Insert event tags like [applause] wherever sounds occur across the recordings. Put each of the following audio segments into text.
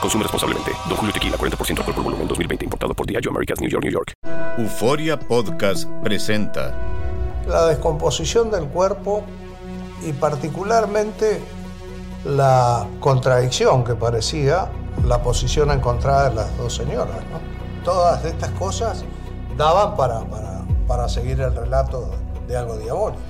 Consume responsablemente. Don Julio Tequila, 40% alcohol por volumen, 2020. Importado por Diageo Americas, New York, New York. Euforia Podcast presenta la descomposición del cuerpo y particularmente la contradicción que parecía la posición encontrada de las dos señoras. ¿no? Todas estas cosas daban para, para, para seguir el relato de algo diabólico.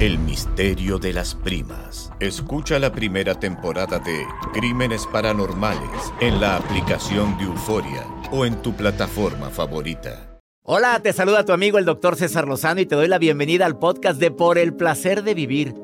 El misterio de las primas. Escucha la primera temporada de Crímenes Paranormales en la aplicación de Euforia o en tu plataforma favorita. Hola, te saluda tu amigo el doctor César Lozano y te doy la bienvenida al podcast de Por el Placer de Vivir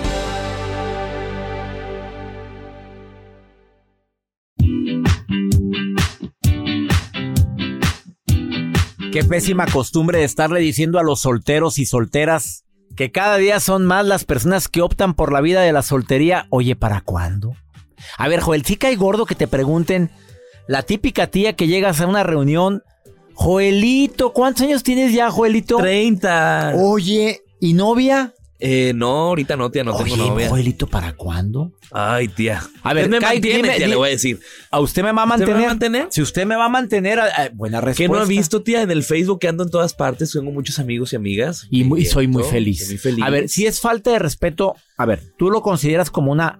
Qué pésima costumbre de estarle diciendo a los solteros y solteras que cada día son más las personas que optan por la vida de la soltería. Oye, ¿para cuándo? A ver, Joel, sí cae gordo que te pregunten, la típica tía que llegas a una reunión, Joelito, ¿cuántos años tienes ya, Joelito? 30. Oye, ¿y novia? Eh, no, ahorita no, tía, no tengo Oye, novia. Joelito, ¿para cuándo? Ay, tía. A ver, me mantiene, tía, le voy a decir. ¿A usted me va a ¿Usted mantener? me va a mantener? Si usted me va a mantener, eh, buena Que respuesta. no ha visto, tía, en el Facebook que ando en todas partes, tengo muchos amigos y amigas. Y, muy- soy muy feliz. muy feliz. A ver, si es falta de respeto, a ver, ¿tú lo consideras como una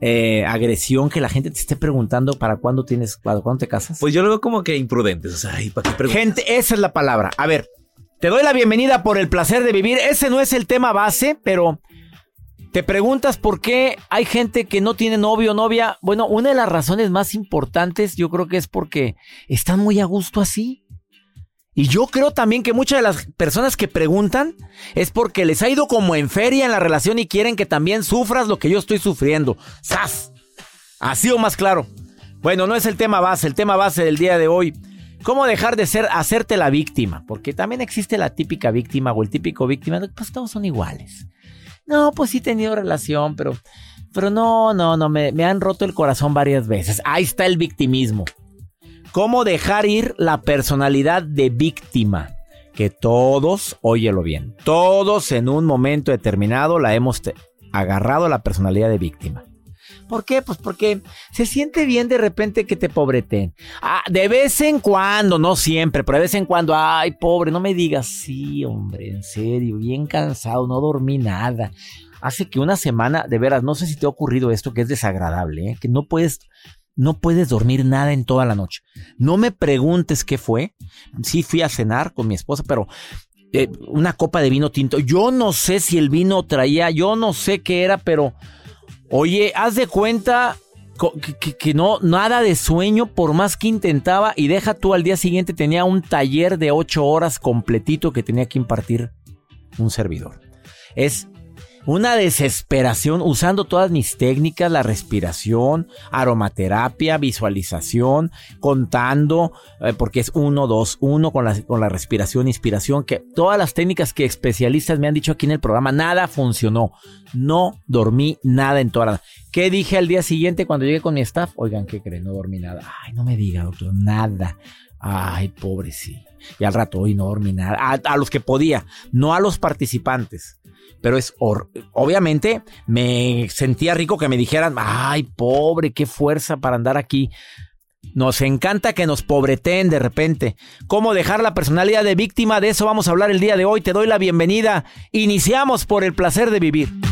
eh, agresión que la gente te esté preguntando para cuándo tienes, para cuándo te casas? Pues yo lo veo como que imprudentes. O sea, ¿para qué preguntas? gente, esa es la palabra. A ver, te doy la bienvenida por el placer de vivir. Ese no es el tema base, pero te preguntas por qué hay gente que no tiene novio o novia. Bueno, una de las razones más importantes yo creo que es porque están muy a gusto así. Y yo creo también que muchas de las personas que preguntan es porque les ha ido como en feria en la relación y quieren que también sufras lo que yo estoy sufriendo. ¡Sas! Así o más claro. Bueno, no es el tema base, el tema base del día de hoy. ¿Cómo dejar de ser, hacerte la víctima? Porque también existe la típica víctima o el típico víctima. Pues todos son iguales. No, pues sí he tenido relación, pero, pero no, no, no, me, han roto el corazón varias veces. Ahí está el victimismo. ¿Cómo dejar ir la personalidad de víctima? Que todos, óyelo bien, todos en un momento determinado la hemos agarrado la personalidad de víctima. ¿Por qué? Pues porque se siente bien de repente que te pobreten. Ah, de vez en cuando, no siempre, pero de vez en cuando, ay, pobre, no me digas, sí, hombre, en serio, bien cansado, no dormí nada. Hace que una semana, de veras, no sé si te ha ocurrido esto que es desagradable, ¿eh? que no puedes, no puedes dormir nada en toda la noche. No me preguntes qué fue. Sí fui a cenar con mi esposa, pero eh, una copa de vino tinto. Yo no sé si el vino traía, yo no sé qué era, pero oye, haz de cuenta que- que no, nada de sueño por más que intentaba y deja tú al día siguiente tenía un taller de ocho horas completito que tenía que impartir un servidor. Es una desesperación usando todas mis técnicas, la respiración, aromaterapia, visualización, contando, eh, porque es uno, dos, uno con la, con la respiración, inspiración, que todas las técnicas que especialistas me han dicho aquí en el programa, nada funcionó. No dormí nada en toda la... ¿Qué dije al día siguiente cuando llegué con mi staff? Oigan, ¿qué creen? No dormí nada. Ay, no me diga, doctor, nada. Ay, pobre, sí. Y al rato, hoy no dormí nada. A, a los que podía, no a los participantes. Pero es, obviamente, me sentía rico que me dijeran, ay, pobre, qué fuerza para andar aquí. Nos encanta que nos pobreteen de repente. ¿Cómo dejar la personalidad de víctima? De eso vamos a hablar el día de hoy. Te doy la bienvenida. Iniciamos por el placer de vivir.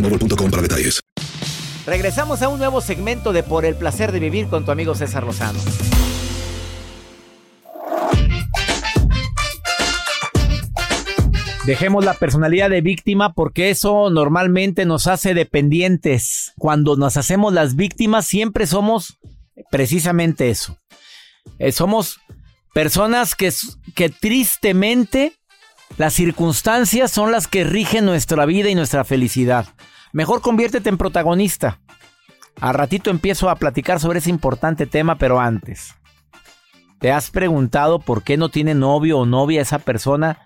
boostmobile.com para detalles. Regresamos a un nuevo segmento de Por el placer de vivir con tu amigo César Lozano. Dejemos la personalidad de víctima porque eso normalmente nos hace dependientes. Cuando nos hacemos las víctimas siempre somos precisamente eso. Eh, somos personas que, que tristemente las circunstancias son las que rigen nuestra vida y nuestra felicidad. Mejor conviértete en protagonista. A ratito empiezo a platicar sobre ese importante tema, pero antes. ¿Te has preguntado por qué no tiene novio o novia esa persona?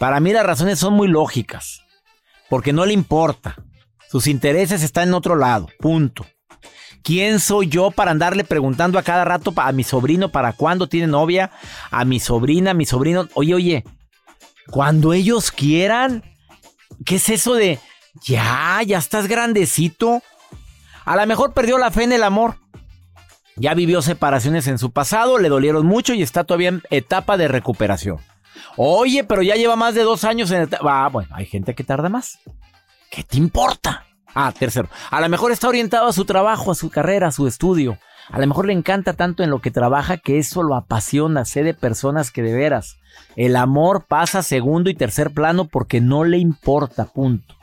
Para mí las razones son muy lógicas. Porque no le importa. Sus intereses están en otro lado. Punto. ¿Quién soy yo para andarle preguntando a cada rato a mi sobrino para cuándo tiene novia? A mi sobrina, a mi sobrino. Oye, oye, cuando ellos quieran. ¿Qué es eso de ya, ya estás grandecito? A lo mejor perdió la fe en el amor. Ya vivió separaciones en su pasado, le dolieron mucho y está todavía en etapa de recuperación. Oye, pero ya lleva más de dos años en etapa. Ah, bueno, hay gente que tarda más. ¿Qué te importa? Ah, tercero. A lo mejor está orientado a su trabajo, a su carrera, a su estudio. A lo mejor le encanta tanto en lo que trabaja que eso lo apasiona. Sé de personas que de veras el amor pasa segundo y tercer plano porque no le importa, punto.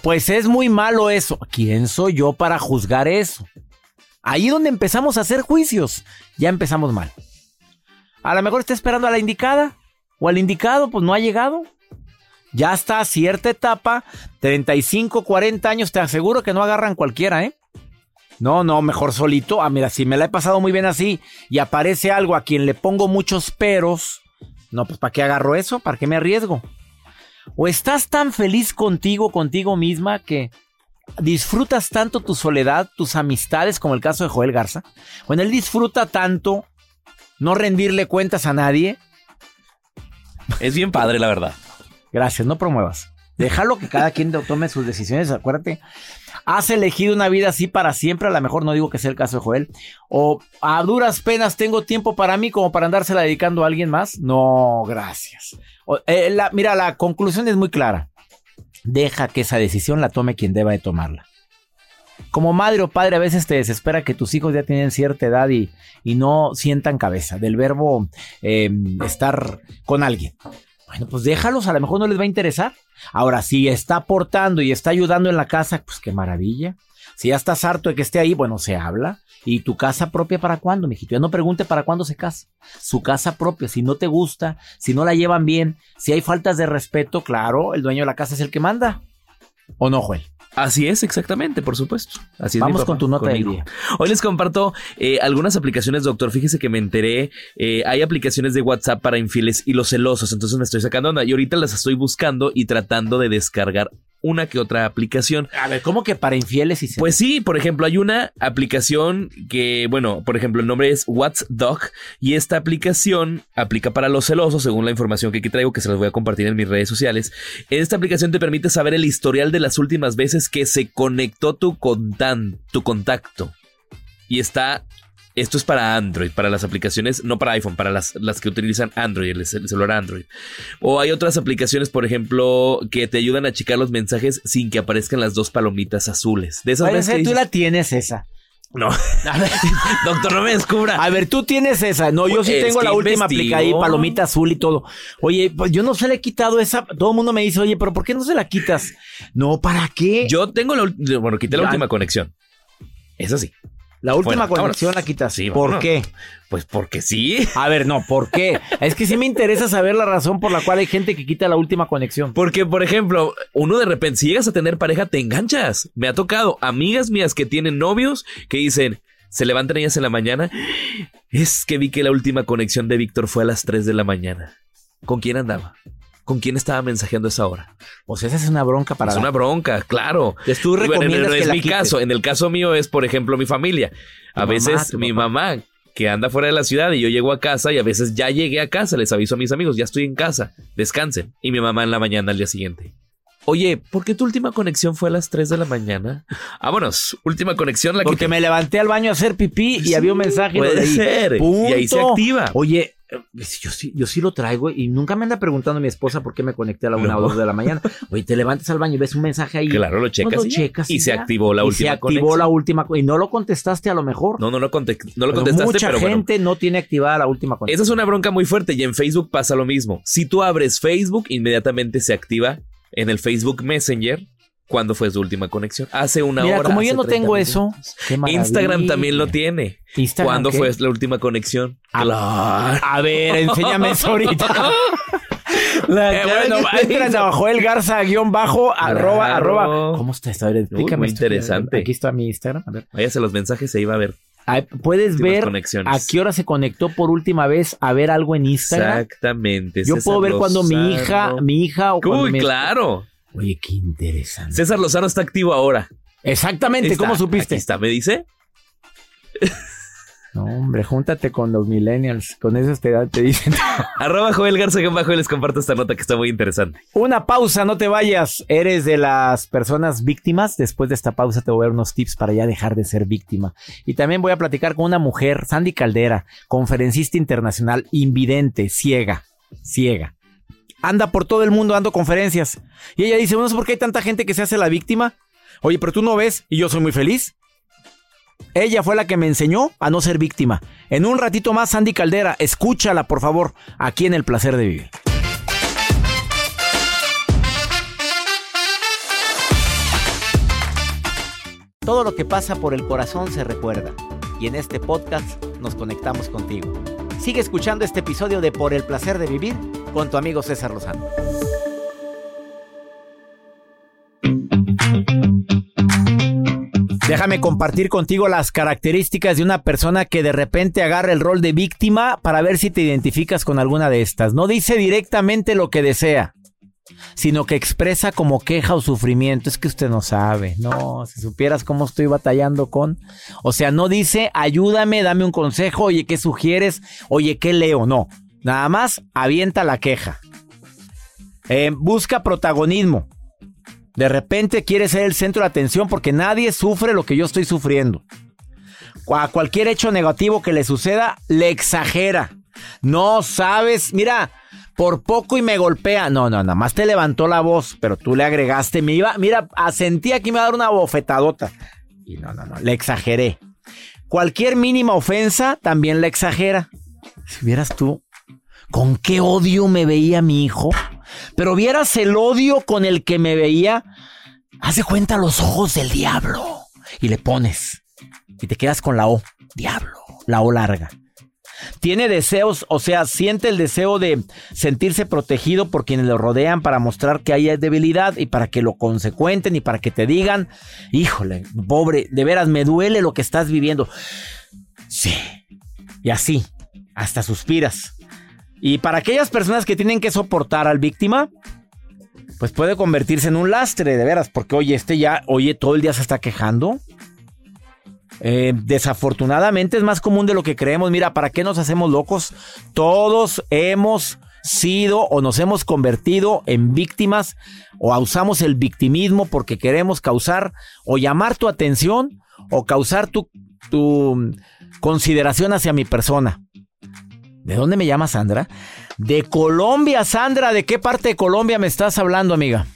Pues es muy malo eso. ¿Quién soy yo para juzgar eso? Ahí donde empezamos a hacer juicios, ya empezamos mal. A lo mejor está esperando a la indicada o al indicado, pues no ha llegado. Ya está a cierta etapa, 35, 40 años, te aseguro que no agarran cualquiera, ¿eh? No, no, mejor solito. Ah, mira, si me la he pasado muy bien así y aparece algo a quien le pongo muchos peros, no, pues ¿para qué agarro eso? ¿Para qué me arriesgo? O estás tan feliz contigo, contigo misma, que disfrutas tanto tu soledad, tus amistades, como el caso de Joel Garza. Bueno, él disfruta tanto no rendirle cuentas a nadie. Es bien padre, la verdad. Gracias, no promuevas. Déjalo que cada quien tome sus decisiones, acuérdate. ¿Has elegido una vida así para siempre? A lo mejor no digo que sea el caso de Joel. ¿O a duras penas tengo tiempo para mí como para andársela dedicando a alguien más? No, gracias. Eh, mira, la conclusión es muy clara. Deja que esa decisión la tome quien deba de tomarla. Como madre o padre a veces te desespera que tus hijos ya tienen cierta edad y, no sientan cabeza del verbo em, estar con alguien. Bueno, pues déjalos, a lo mejor no les va a interesar. Ahora, si está aportando y está ayudando en la casa, pues qué maravilla. Si ya estás harto de que esté ahí, bueno, se habla. ¿Y tu casa propia para cuándo, mijito? Ya no pregunte para cuándo se casa. Su casa propia, si no te gusta, si no la llevan bien, si hay faltas de respeto, claro, el dueño de la casa es el que manda. ¿O no, Joel? Así es, exactamente, por supuesto. Así Vamos con tu nota de día. Hoy les comparto eh, algunas aplicaciones, doctor. Fíjese que me enteré. Eh, hay aplicaciones de WhatsApp para infieles y los celosos. Entonces me estoy sacando onda. Y ahorita las estoy buscando y tratando de descargar una que otra aplicación. A ver, ¿cómo que para infieles y Pues sí, por ejemplo, hay una aplicación que, bueno, por ejemplo, el nombre es WhatsDog y esta aplicación aplica para los celosos, según la información que aquí traigo, que se las voy a compartir en mis redes sociales. Esta aplicación te permite saber el historial de las últimas veces que se conectó tu, tu contacto. Y está Esto es para Android, para las aplicaciones, no para iPhone, para las, las que utilizan Android, el, cel- celular Android. O hay otras aplicaciones, por ejemplo, que te ayudan a achicar los mensajes sin que aparezcan las dos palomitas azules. De esas Oye, veces que tú dices- la tienes esa. No. [laughs] Doctor, no me descubra. A ver, tú tienes esa. No, yo sí Es tengo la última investigo. aplica ahí, palomita azul y todo. Oye, pues yo no se le he quitado esa. Todo el mundo me dice, oye, pero ¿por qué no se la quitas? No, ¿para qué? Yo tengo la ul- bueno, quité la Ya. última conexión. Eso sí. La última Bueno, conexión la quitas. Sí, ¿Por qué? Pues porque sí. A ver, no, ¿por qué? Es que sí me interesa saber la razón por la cual hay gente que quita la última conexión. Porque, por ejemplo, uno de repente, si llegas a tener pareja, te enganchas. Me ha tocado amigas mías que tienen novios que dicen, se levantan ellas en la mañana. Es que vi que la última conexión de Víctor fue a las 3 de la mañana. ¿Con quién andaba? ¿Con quién estaba mensajeando a esa hora? Pues esa es una bronca para es una bronca, claro. Entonces, tú Bueno, recomiendas no que es mi quites. caso. En el caso mío es, por ejemplo, mi familia. A Tu veces mamá, mi papá. mamá que anda fuera de la ciudad y yo llego a casa y a veces ya llegué a casa, les aviso a mis amigos, ya estoy en casa, descansen. Y mi mamá en la mañana al día siguiente. Oye, ¿por qué tu última conexión fue a las 3 de la mañana? Vámonos, última conexión la Porque que me levanté al baño a hacer pipí y Sí, había un mensaje. puede ser. Y ahí se activa. Oye, eh, yo sí, yo sí lo traigo y nunca me anda preguntando mi esposa por qué me conecté a la una No. o dos de la mañana. Oye, te levantas al baño y ves un mensaje ahí. Claro, lo checas, lo y, ya. checas y se activó la Y última se activó conexión. la última y no lo contestaste a lo mejor. No, no, no, conte- no lo Pero contestaste, mucha pero bueno. gente no tiene activada la última conexión. Esa es una bronca muy fuerte y en Facebook pasa lo mismo. Si tú abres Facebook, inmediatamente se activa en el Facebook Messenger cuándo fue su última conexión. Hace una Mira, hora. como yo no 30 tengo minutos. eso, qué. Instagram también lo tiene. Instagram, ¿Cuándo ¿qué? fue la última conexión? A ver, enséñame eso ahorita. [laughs] La Eh, bueno, que te entran hizo. a Joel Garza guion bajo arroba arroba. ¿Cómo está esto? A ver, explícame muy esto. interesante. Aquí está mi Instagram. A ver. Váyase los mensajes, se iba a ver. Puedes Últimas ver a qué hora se conectó por última vez a ver algo en Instagram. Exactamente. Yo César puedo ver cuando mi hija, mi hija o cuando Uy, claro. Oye, qué interesante. César Lozano está activo ahora. Exactamente, Está, ¿cómo supiste? Aquí está, me dice. No, hombre, júntate con los millennials, con esos te, te dicen. [laughs] Arroba Joel Garza que bajo y les comparto esta nota que está muy interesante. Una pausa, no te vayas. ¿Eres de las personas víctimas? Después de esta pausa te voy a dar unos tips para ya dejar de ser víctima. Y también voy a platicar con una mujer, Sandy Caldera, conferencista internacional, invidente, ciega, ciega. Anda por todo el mundo dando conferencias. Y ella dice, no sé por qué hay tanta gente que se hace la víctima. Oye, pero tú no ves y yo soy muy feliz. Ella fue la que me enseñó a no ser víctima. En un ratito más, Sandy Caldera, escúchala por favor, aquí en El Placer de Vivir. Todo lo que pasa por el corazón se recuerda y en este podcast nos conectamos contigo. Sigue escuchando este episodio de Por el placer de vivir con tu amigo César Lozano. Déjame compartir contigo las características de una persona que de repente agarra el rol de víctima para ver si te identificas con alguna de estas. No dice directamente lo que desea, sino que expresa como queja o sufrimiento. Es que usted no sabe. No, si supieras cómo estoy batallando con. O sea, no dice ayúdame, dame un consejo, oye, ¿qué sugieres? Oye, ¿qué leo? No. Nada más avienta la queja. Eh, busca protagonismo. De repente quiere ser el centro de atención porque nadie sufre lo que yo estoy sufriendo. A cualquier hecho negativo que le suceda, le exagera. No sabes, mira, por poco y me golpea. No, no, nada más te levantó la voz, pero tú le agregaste, me iba, mira, asentía que me iba a dar una bofetadota. Y no, no, no, le exageré. Cualquier mínima ofensa también le exagera. Si vieras tú, con qué odio me veía mi hijo. Pero vieras el odio con el que me veía. Hace cuenta los ojos del diablo. Y le pones. Y te quedas con la O. Diablo. La O larga. Tiene deseos, o sea, siente el deseo de sentirse protegido por quienes lo rodean para mostrar que hay debilidad y para que lo consecuenten y para que te digan, híjole, pobre, de veras me duele lo que estás viviendo. Sí. Y así, hasta suspiras. Y para aquellas personas que tienen que soportar al víctima, pues puede convertirse en un lastre, de veras, porque oye, este ya, oye, todo el día se está quejando. Eh, desafortunadamente es más común de lo que creemos. Mira, ¿para qué nos hacemos locos? Todos hemos sido o nos hemos convertido en víctimas o usamos el victimismo porque queremos causar o llamar tu atención o causar tu, tu consideración hacia mi persona. ¿De dónde me llama Sandra? De Colombia, Sandra. ¿De qué parte de Colombia me estás hablando, amiga?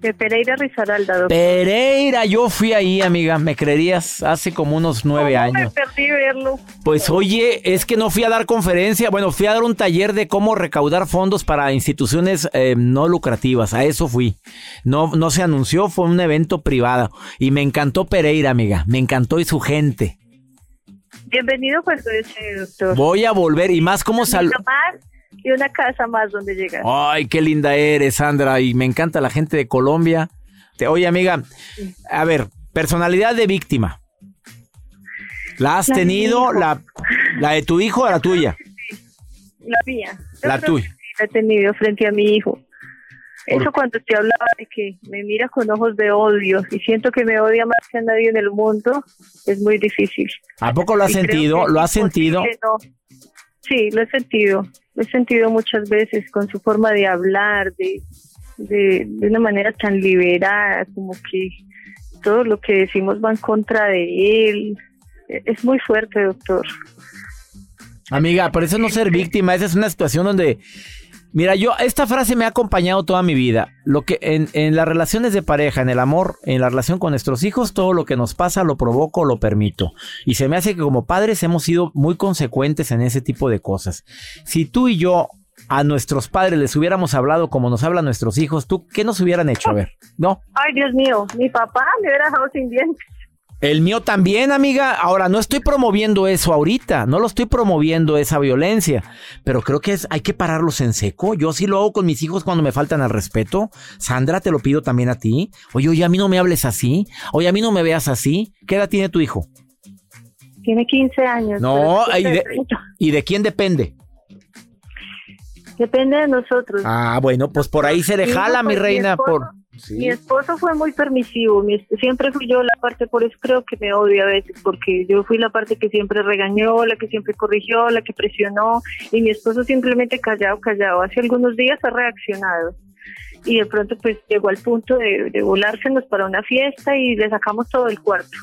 De Pereira Risaralda, doctor. Pereira, yo fui ahí, amiga, me creerías, hace como unos nueve ¿Cómo años. Me perdí verlo. Pues oye, es que no fui a dar conferencia, bueno, fui a dar un taller de cómo recaudar fondos para instituciones eh, no lucrativas, a eso fui. No, no se anunció, fue un evento privado y me encantó Pereira, amiga, me encantó y su gente. Bienvenido cuando desee, doctor. Voy a volver y más como sal... Más y una casa más donde llegar. Ay, qué linda eres, Sandra, y me encanta la gente de Colombia. Te- Oye, amiga, a ver, personalidad de víctima. ¿La has La tenido, la, la de tu hijo o la tuya? La mía. Yo La tuya. La he tenido frente a mi hijo. Eso cuando te hablaba de que me mira con ojos de odio y siento que me odia más que a nadie en el mundo, es muy difícil. ¿A poco lo has Y sentido? ¿Lo has sentido? no- Sí, lo he sentido. Lo he sentido muchas veces con su forma de hablar, de, de, de una manera tan liberada, como que todo lo que decimos va en contra de él. E- Es muy fuerte, doctor. Amiga, por eso no ser víctima, esa es una situación donde... Mira, yo, esta frase me ha acompañado toda mi vida. Lo que en, en las relaciones de pareja, en el amor, en la relación con nuestros hijos, todo lo que nos pasa lo provoco, lo permito. Y se me hace que como padres hemos sido muy consecuentes en ese tipo de cosas. Si tú y yo a nuestros padres les hubiéramos hablado como nos hablan nuestros hijos, ¿tú qué nos hubieran hecho? A ver, ¿no? Ay, Dios mío, mi papá me hubiera dejado sin dientes. El mío también, amiga. Ahora, no estoy promoviendo eso ahorita, no lo estoy promoviendo esa violencia, pero creo que es, hay que pararlos en seco. Yo sí lo hago con mis hijos cuando me faltan al respeto. Sandra, te lo pido también a ti. Oye, oye, a mí no me hables así. Oye, a mí no me veas así. ¿Qué edad tiene tu hijo? Tiene 15 años. No, ¿y de, pequeño. ¿y de quién depende? Depende de nosotros. Ah, bueno, pues por ahí se le jala, mi reina, esposo- Mi esposo fue muy permisivo, siempre fui yo la parte, por eso creo que me odia a veces, porque yo fui la parte que siempre regañó, la que siempre corrigió, la que presionó, y mi esposo simplemente callado, callado. Hace algunos días ha reaccionado. Y de pronto pues llegó al punto de, de volársenos para una fiesta y le sacamos todo el cuarto.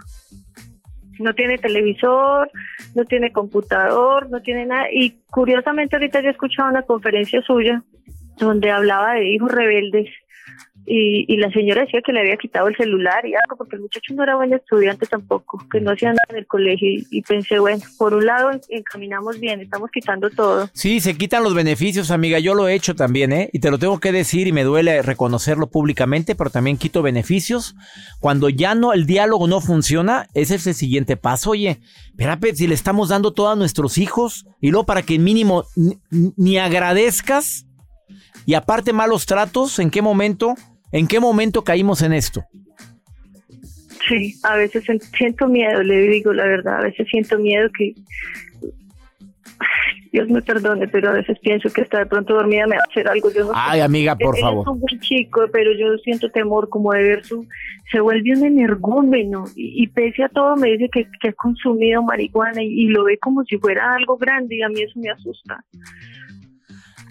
No tiene televisor, no tiene computador, no tiene nada. Y curiosamente ahorita yo he escuchado una conferencia suya donde hablaba de hijos rebeldes y, y la señora decía que le había quitado el celular y algo, porque el muchacho no era buen estudiante tampoco, que no hacía nada en el colegio. Y, pensé, bueno, por un lado en- encaminamos bien, estamos quitando todo. Sí, se quitan los beneficios, amiga. Yo lo he hecho también, ¿eh? Y te lo tengo que decir y me duele reconocerlo públicamente, pero también quito beneficios. Cuando ya no, el diálogo no funciona, ese es el siguiente paso. Oye, espérate, si le estamos dando todo a nuestros hijos y luego para que mínimo ni, ni agradezcas y aparte malos tratos, ¿en qué momento? ¿En qué momento caímos en esto? Sí, a veces siento miedo, le digo la verdad, a veces siento miedo que... Dios me perdone, pero a veces pienso que está de pronto dormida me va a hacer algo. Yo no sé. Ay, amiga, por Él- él favor. Es un buen chico, pero yo siento temor como de ver su... Se vuelve un energúmeno y, y pese a todo me dice que, que ha consumido marihuana y, y lo ve como si fuera algo grande y a mí eso me asusta.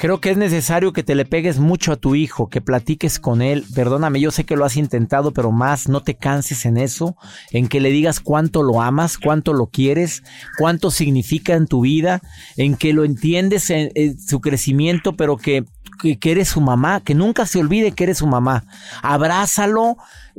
Creo que es necesario que te le pegues mucho a tu hijo, que platiques con él. Perdóname, yo sé que lo has intentado, pero más no te canses en eso, en que le digas cuánto lo amas, cuánto lo quieres, cuánto significa en tu vida, en que lo entiendes en, su crecimiento, pero que, que, eres su mamá, que nunca se olvide que eres su mamá. Abrázalo,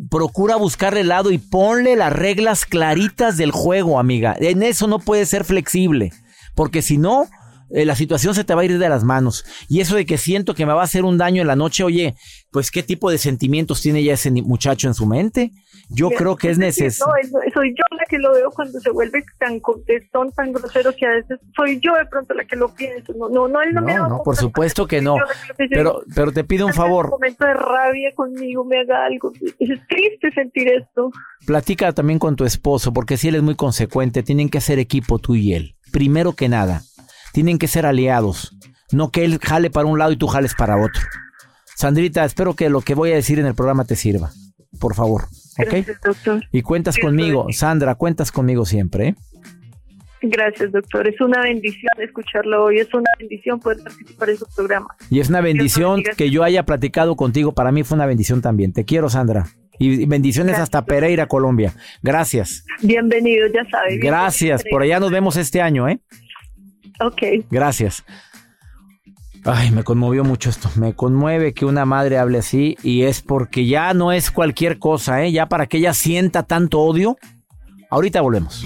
procura buscarle el lado y ponle las reglas claritas del juego, amiga. En eso no puedes ser flexible, porque si no, eh, la situación se te va a ir de las manos. Y eso de que siento que me va a hacer un daño en la noche, oye, pues qué tipo de sentimientos tiene ya ese muchacho en su mente. Yo creo que es necesario. Soy yo la que lo veo cuando se vuelve tan contestón, tan grosero que a veces soy yo de pronto la que lo pienso. No, no, no, él no, me da no, por supuesto que no. que. Pero, pero te pido un En un favor, momento de rabia conmigo me haga algo. Es triste sentir esto. platica también con tu esposo, porque si él es muy consecuente, tienen que hacer equipo tú y él. Primero que nada, tienen que ser aliados. No que él jale para un lado y tú jales para otro. Sandrita, espero que lo que voy a decir en el programa te sirva. Por favor, ¿ok? Gracias, doctor. Y cuentas conmigo. Sandra, cuentas conmigo siempre, ¿eh? Gracias, doctor. Es una bendición escucharlo hoy. Es una bendición poder participar en su programa. Y es una bendición que yo haya platicado contigo. Para mí fue una bendición también. Te quiero, Sandra. Y bendiciones hasta Pereira, Colombia. Gracias. Bienvenido, ya sabes. Gracias. Por allá nos vemos este año, ¿eh? Ok. Gracias. Ay, me conmovió mucho esto. Me conmueve que una madre hable así y es porque ya no es cualquier cosa, ¿eh? Ya para que ella sienta tanto odio. Ahorita volvemos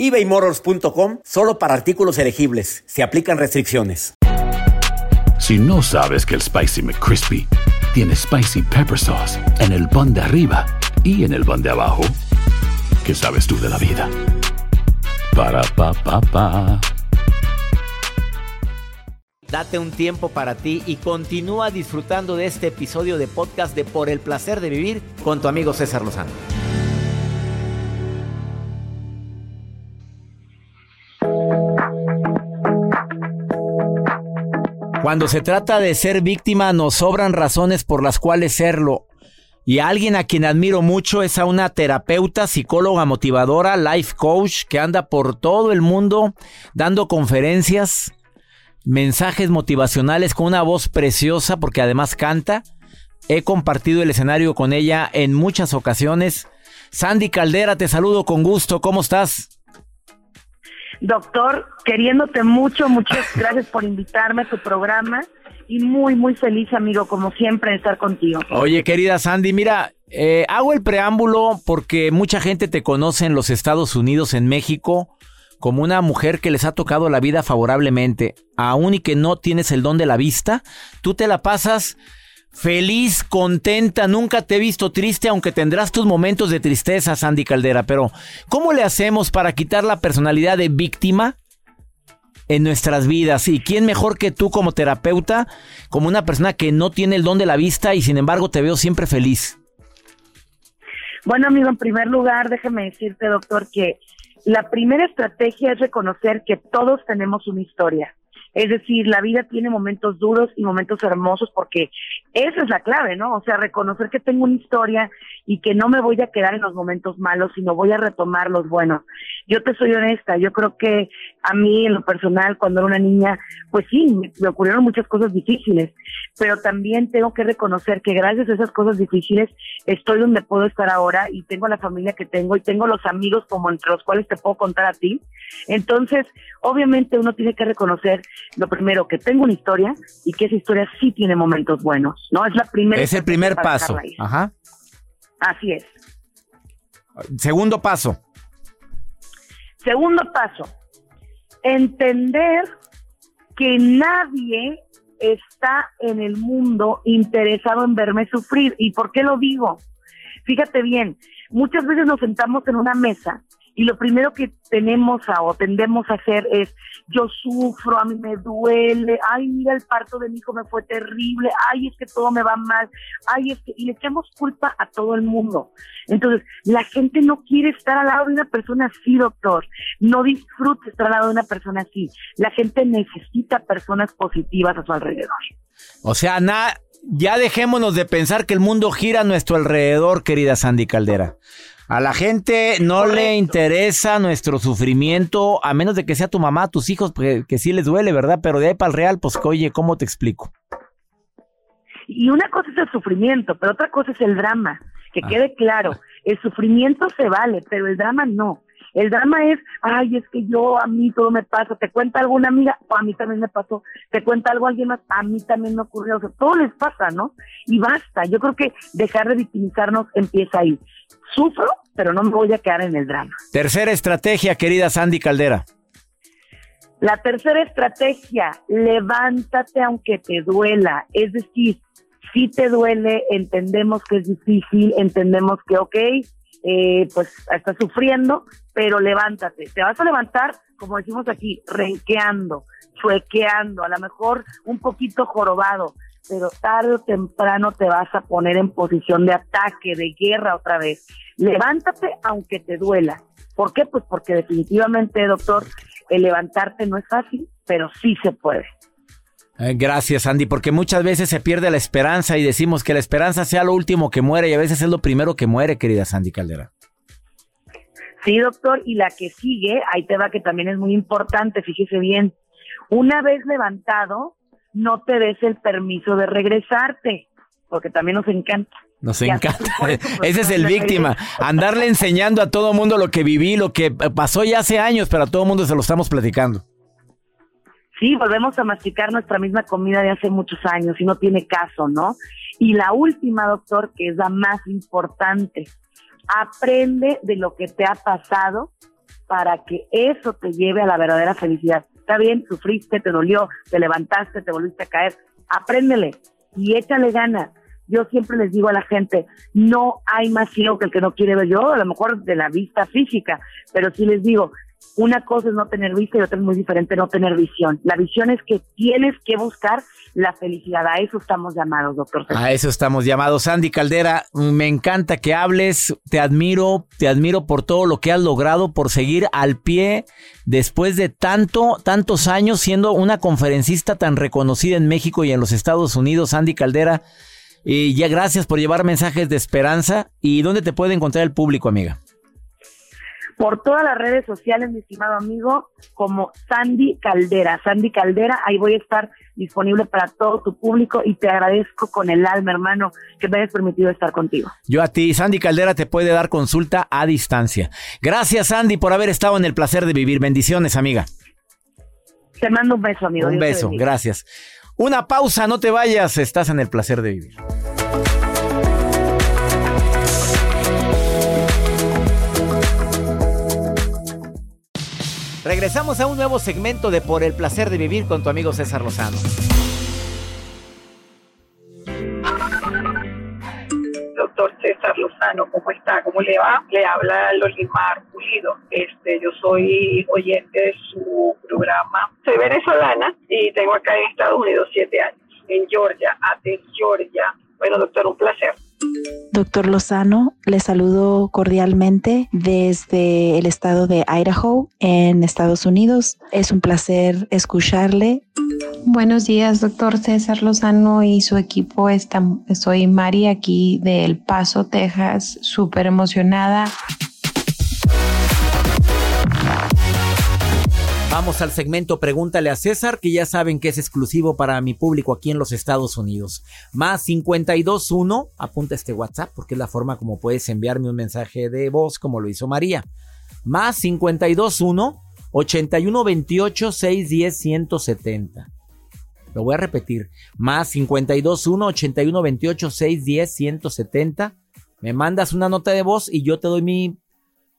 ebaymotors.com solo para artículos elegibles. Se aplican restricciones. Si no sabes que el Spicy McCrispy tiene Spicy Pepper Sauce en el pan de arriba y en el pan de abajo, ¿qué sabes tú de la vida? Para, pa, pa, pa. Date un tiempo para ti y continúa disfrutando de este episodio de podcast de Por el placer de vivir con tu amigo César Lozano. Cuando se trata de ser víctima nos sobran razones por las cuales serlo. Y alguien a quien admiro mucho es a una terapeuta, psicóloga motivadora, life coach, que anda por todo el mundo dando conferencias, mensajes motivacionales con una voz preciosa porque además canta. He compartido el escenario con ella en muchas ocasiones. Sandy Caldera, te saludo con gusto. ¿Cómo estás? Doctor, queriéndote mucho, muchas [laughs] gracias por invitarme a tu programa y muy, muy feliz, amigo, como siempre, de estar contigo. Oye, querida Sandy, mira, eh, hago el preámbulo porque mucha gente te conoce en los Estados Unidos, en México, como una mujer que les ha tocado la vida favorablemente, aún y que no tienes el don de la vista, tú te la pasas feliz, contenta, nunca te he visto triste, aunque tendrás tus momentos de tristeza, Sandy Caldera, pero ¿cómo le hacemos para quitar la personalidad de víctima? en nuestras vidas. ¿Y quién mejor que tú como terapeuta, como una persona que no tiene el don de la vista y sin embargo te veo siempre feliz? Bueno, amigo, en primer lugar, déjeme decirte, doctor, que la primera estrategia es reconocer que todos tenemos una historia. Es decir, la vida tiene momentos duros y momentos hermosos porque esa es la clave, ¿no? O sea, reconocer que tengo una historia y que no me voy a quedar en los momentos malos, sino voy a retomar los buenos. Yo te soy honesta, yo creo que a mí en lo personal, cuando era una niña, pues sí, me ocurrieron muchas cosas difíciles, pero también tengo que reconocer que gracias a esas cosas difíciles estoy donde puedo estar ahora y tengo la familia que tengo y tengo los amigos como entre los cuales te puedo contar a ti. Entonces, obviamente uno tiene que reconocer lo primero, que tengo una historia y que esa historia sí tiene momentos buenos, ¿no? Es la primera. Es el primer paso. Ajá. Así es. Segundo paso. Segundo paso, entender que nadie está en el mundo interesado en verme sufrir. ¿Y por qué lo digo? Fíjate bien, muchas veces nos sentamos en una mesa y lo primero que tenemos a, o tendemos a hacer es, yo sufro, a mí me duele, ay, mira, el parto de mi hijo me fue terrible, ay, es que todo me va mal, ay, es que, y le echamos culpa a todo el mundo. Entonces, la gente no quiere estar al lado de una persona así, doctor, no disfruta estar al lado de una persona así. La gente necesita personas positivas a su alrededor. O sea, na, ya dejémonos de pensar que el mundo gira a nuestro alrededor, querida Sandy Caldera. A la gente no le interesa nuestro sufrimiento, a menos de que sea tu mamá, tus hijos, que, que sí les duele, ¿verdad? Pero de ahí para el real, pues oye, ¿cómo te explico? Y una cosa es el sufrimiento, pero otra cosa es el drama. Que ah. quede claro, el sufrimiento se vale, pero el drama no. El drama es, ay, es que yo, a mí todo me pasa, te cuenta alguna amiga, o a mí también me pasó, te cuenta algo alguien más, a mí también me ocurrió, o sea, todo les pasa, ¿no? Y basta, yo creo que dejar de victimizarnos empieza ahí. Sufro, pero no me voy a quedar en el drama. Tercera estrategia, querida Sandy Caldera. La tercera estrategia, levántate aunque te duela, es decir, si te duele, entendemos que es difícil, entendemos que, ok, eh, pues estás sufriendo, pero levántate. Te vas a levantar, como decimos aquí, renqueando, chuequeando, a lo mejor un poquito jorobado, pero tarde o temprano te vas a poner en posición de ataque, de guerra otra vez. Levántate aunque te duela. ¿Por qué? Pues porque definitivamente, doctor, el levantarte no es fácil, pero sí se puede. Eh, gracias, Andy, porque muchas veces se pierde la esperanza y decimos que la esperanza sea lo último que muere y a veces es lo primero que muere, querida Sandy Caldera. Sí, doctor, y la que sigue, ahí te va que también es muy importante, fíjese bien. Una vez levantado, no te des el permiso de regresarte, porque también nos encanta. Nos encanta. [laughs] Ese es el víctima. Andarle enseñando a todo mundo lo que viví, lo que pasó ya hace años, pero a todo mundo se lo estamos platicando. Sí, volvemos a masticar nuestra misma comida de hace muchos años y no tiene caso, ¿no? Y la última, doctor, que es la más importante, aprende de lo que te ha pasado para que eso te lleve a la verdadera felicidad. Está bien, sufriste, te dolió, te levantaste, te volviste a caer, apréndele y échale ganas. Yo siempre les digo a la gente, no hay más ciego que el que no quiere ver yo, a lo mejor de la vista física, pero sí les digo, una cosa es no tener vista y otra es muy diferente no tener visión. La visión es que tienes que buscar la felicidad. A eso estamos llamados, doctor. A eso estamos llamados. Sandy Caldera, me encanta que hables, te admiro, te admiro por todo lo que has logrado, por seguir al pie después de tanto, tantos años siendo una conferencista tan reconocida en México y en los Estados Unidos. Sandy Caldera, y ya gracias por llevar mensajes de esperanza. ¿Y dónde te puede encontrar el público, amiga? Por todas las redes sociales, mi estimado amigo, como Sandy Caldera. Sandy Caldera, ahí voy a estar disponible para todo tu público y te agradezco con el alma, hermano, que me hayas permitido estar contigo. Yo a ti, Sandy Caldera te puede dar consulta a distancia. Gracias, Sandy, por haber estado en el placer de vivir. Bendiciones, amiga. Te mando un beso, amigo. Un beso, gracias. Una pausa, no te vayas, estás en el placer de vivir. Regresamos a un nuevo segmento de Por el placer de vivir con tu amigo César Lozano. Doctor César Lozano, ¿cómo está? ¿Cómo le va? Le habla Lolimar Pulido. Este, yo soy oyente de su programa. Soy venezolana y tengo acá en Estados Unidos siete años, en Georgia, Athens, Georgia. Bueno, doctor, un placer. Doctor Lozano, le saludo cordialmente desde el estado de Idaho, en Estados Unidos. Es un placer escucharle. Buenos días, doctor César Lozano y su equipo. soy Mari aquí de El Paso, Texas, súper emocionada. Vamos al segmento Pregúntale a César, que ya saben que es exclusivo para mi público aquí en los Estados Unidos. Más 521, apunta este WhatsApp porque es la forma como puedes enviarme un mensaje de voz como lo hizo María. Más 521 8128 610 170. Lo voy a repetir. Más 521 8128 610 170. Me mandas una nota de voz y yo te doy mi,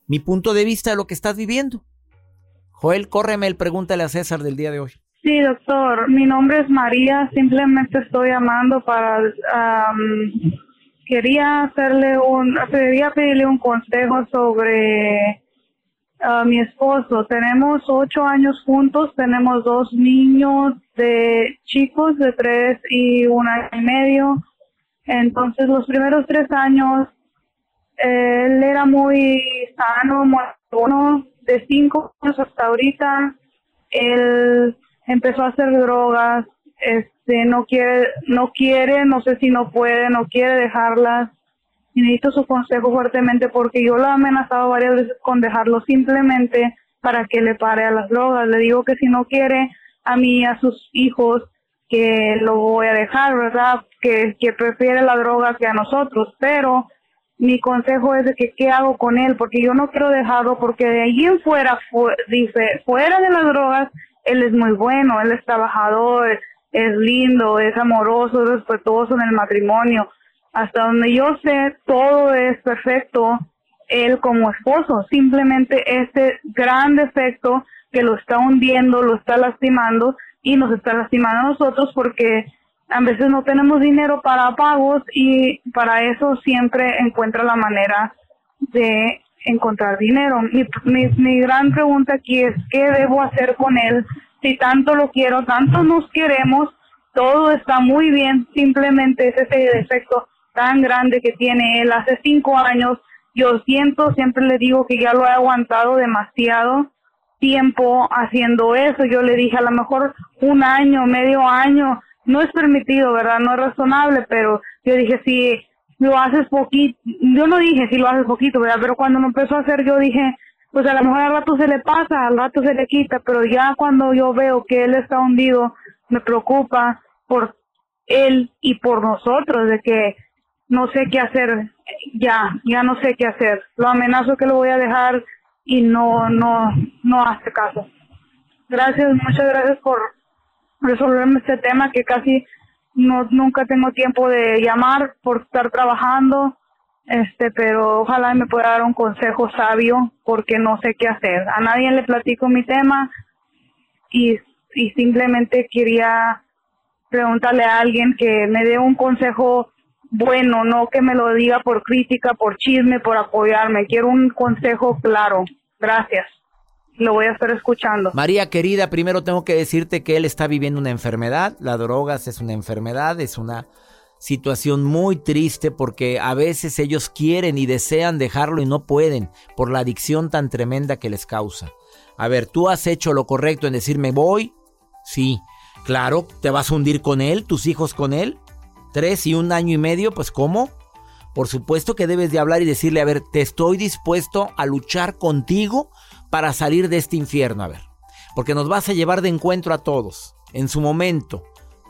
mi punto de vista de lo que estás viviendo. Joel, córreme el pregúntale a César del día de hoy. Sí, doctor. Mi nombre es María. Simplemente estoy llamando para. quería hacerle un. Quería pedirle un consejo sobre uh, mi esposo. Tenemos ocho años juntos. Tenemos dos niños de chicos de tres y un año y medio. Entonces, los primeros tres años, él era muy sano, muy bueno de cinco años hasta ahorita, él empezó a hacer drogas, este, no quiere, no quiere, no sé si no puede, no quiere dejarlas. Y necesito su consejo fuertemente porque yo lo he amenazado varias veces con dejarlo simplemente para que le pare a las drogas. Le digo que si no quiere a mí a sus hijos, que lo voy a dejar, ¿verdad? Que, que prefiere la droga que a nosotros, pero mi consejo es de que qué hago con él, porque yo no quiero dejarlo, porque de allí en fuera, dice, fuera de las drogas, él es muy bueno, él es trabajador, es lindo, es amoroso, es respetuoso en el matrimonio. Hasta donde yo sé, todo es perfecto, él como esposo. Simplemente este gran defecto que lo está hundiendo, lo está lastimando y nos está lastimando a nosotros porque a veces no tenemos dinero para pagos y para eso siempre encuentra la manera de encontrar dinero. Mi, mi, gran pregunta aquí es, ¿qué debo hacer con él? Si tanto lo quiero, tanto nos queremos, todo está muy bien, simplemente es ese defecto tan grande que tiene él. Hace cinco años yo siento, siempre le digo que ya lo he aguantado demasiado tiempo haciendo eso. Yo le dije a lo mejor un año, medio año, no es permitido, ¿verdad? No es razonable, pero yo dije, si lo haces poquito, yo no dije si lo haces poquito, ¿verdad? Pero cuando me empezó a hacer, yo dije, pues a lo mejor al rato se le pasa, al rato se le quita, pero ya cuando yo veo que él está hundido, me preocupa por él y por nosotros, de que no sé qué hacer, ya, ya no sé qué hacer. Lo amenazo que lo voy a dejar y no, no, no hace caso. Gracias, muchas gracias por resolverme este tema que casi no, nunca tengo tiempo de llamar por estar trabajando, este, pero ojalá me pueda dar un consejo sabio porque no sé qué hacer. A nadie le platico mi tema y, y simplemente quería preguntarle a alguien que me dé un consejo bueno, no que me lo diga por crítica, por chisme, por apoyarme. Quiero un consejo claro. Gracias. Lo voy a estar escuchando. María querida, primero tengo que decirte que él está viviendo una enfermedad. La drogas es una enfermedad, es una situación muy triste porque a veces ellos quieren y desean dejarlo y no pueden por la adicción tan tremenda que les causa. A ver, ¿tú has hecho lo correcto en decirme voy? Sí. Claro, ¿te vas a hundir con él, tus hijos con él? tres y un año y medio, pues ¿cómo? Por supuesto que debes de hablar y decirle, a ver, te estoy dispuesto a luchar contigo para salir de este infierno, a ver. Porque nos vas a llevar de encuentro a todos. En su momento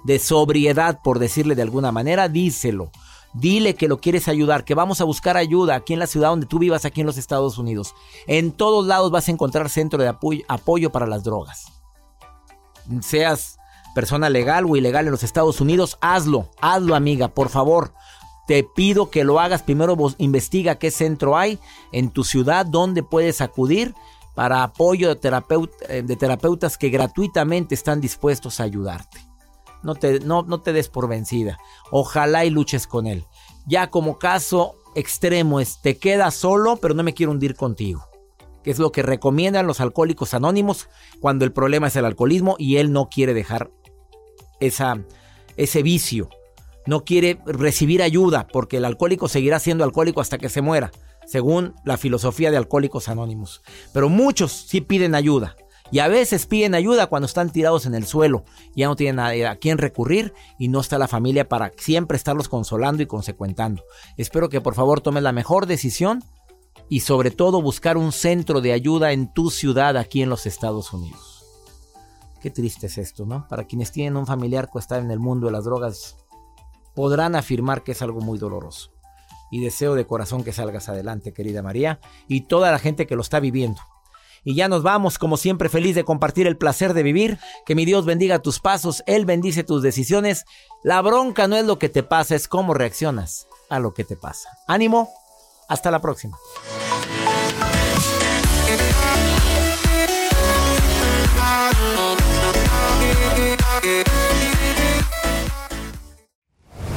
de sobriedad, por decirle de alguna manera, díselo. Dile que lo quieres ayudar, que vamos a buscar ayuda aquí en la ciudad donde tú vivas, aquí en los Estados Unidos. En todos lados vas a encontrar centro de apoyo, apoyo para las drogas. Seas persona legal o ilegal en los Estados Unidos, hazlo, hazlo amiga, por favor. Te pido que lo hagas. Primero investiga qué centro hay en tu ciudad donde puedes acudir para apoyo de, eh, de terapeutas que gratuitamente están dispuestos a ayudarte. No te, no, no te des por vencida. Ojalá y luches con él. Ya como caso extremo es, te quedas solo, pero no me quiero hundir contigo. Que es lo que recomiendan los alcohólicos anónimos cuando el problema es el alcoholismo y él no quiere dejar esa, ese vicio. No quiere recibir ayuda porque el alcohólico seguirá siendo alcohólico hasta que se muera, según la filosofía de Alcohólicos Anónimos. Pero muchos sí piden ayuda. Y a veces piden ayuda cuando están tirados en el suelo, ya no tienen a, quién recurrir y no está la familia para siempre estarlos consolando y consecuentando. Espero que por favor tomes la mejor decisión y sobre todo buscar un centro de ayuda en tu ciudad aquí en los Estados Unidos. Qué triste es esto, ¿no? Para quienes tienen un familiar que está en el mundo de las drogas, podrán afirmar que es algo muy doloroso. Y deseo de corazón que salgas adelante, querida María, y toda la gente que lo está viviendo. Y ya nos vamos, como siempre, feliz de compartir el placer de vivir. Que mi Dios bendiga tus pasos, Él bendice tus decisiones. La bronca no es lo que te pasa, es cómo reaccionas a lo que te pasa. Ánimo, hasta la próxima.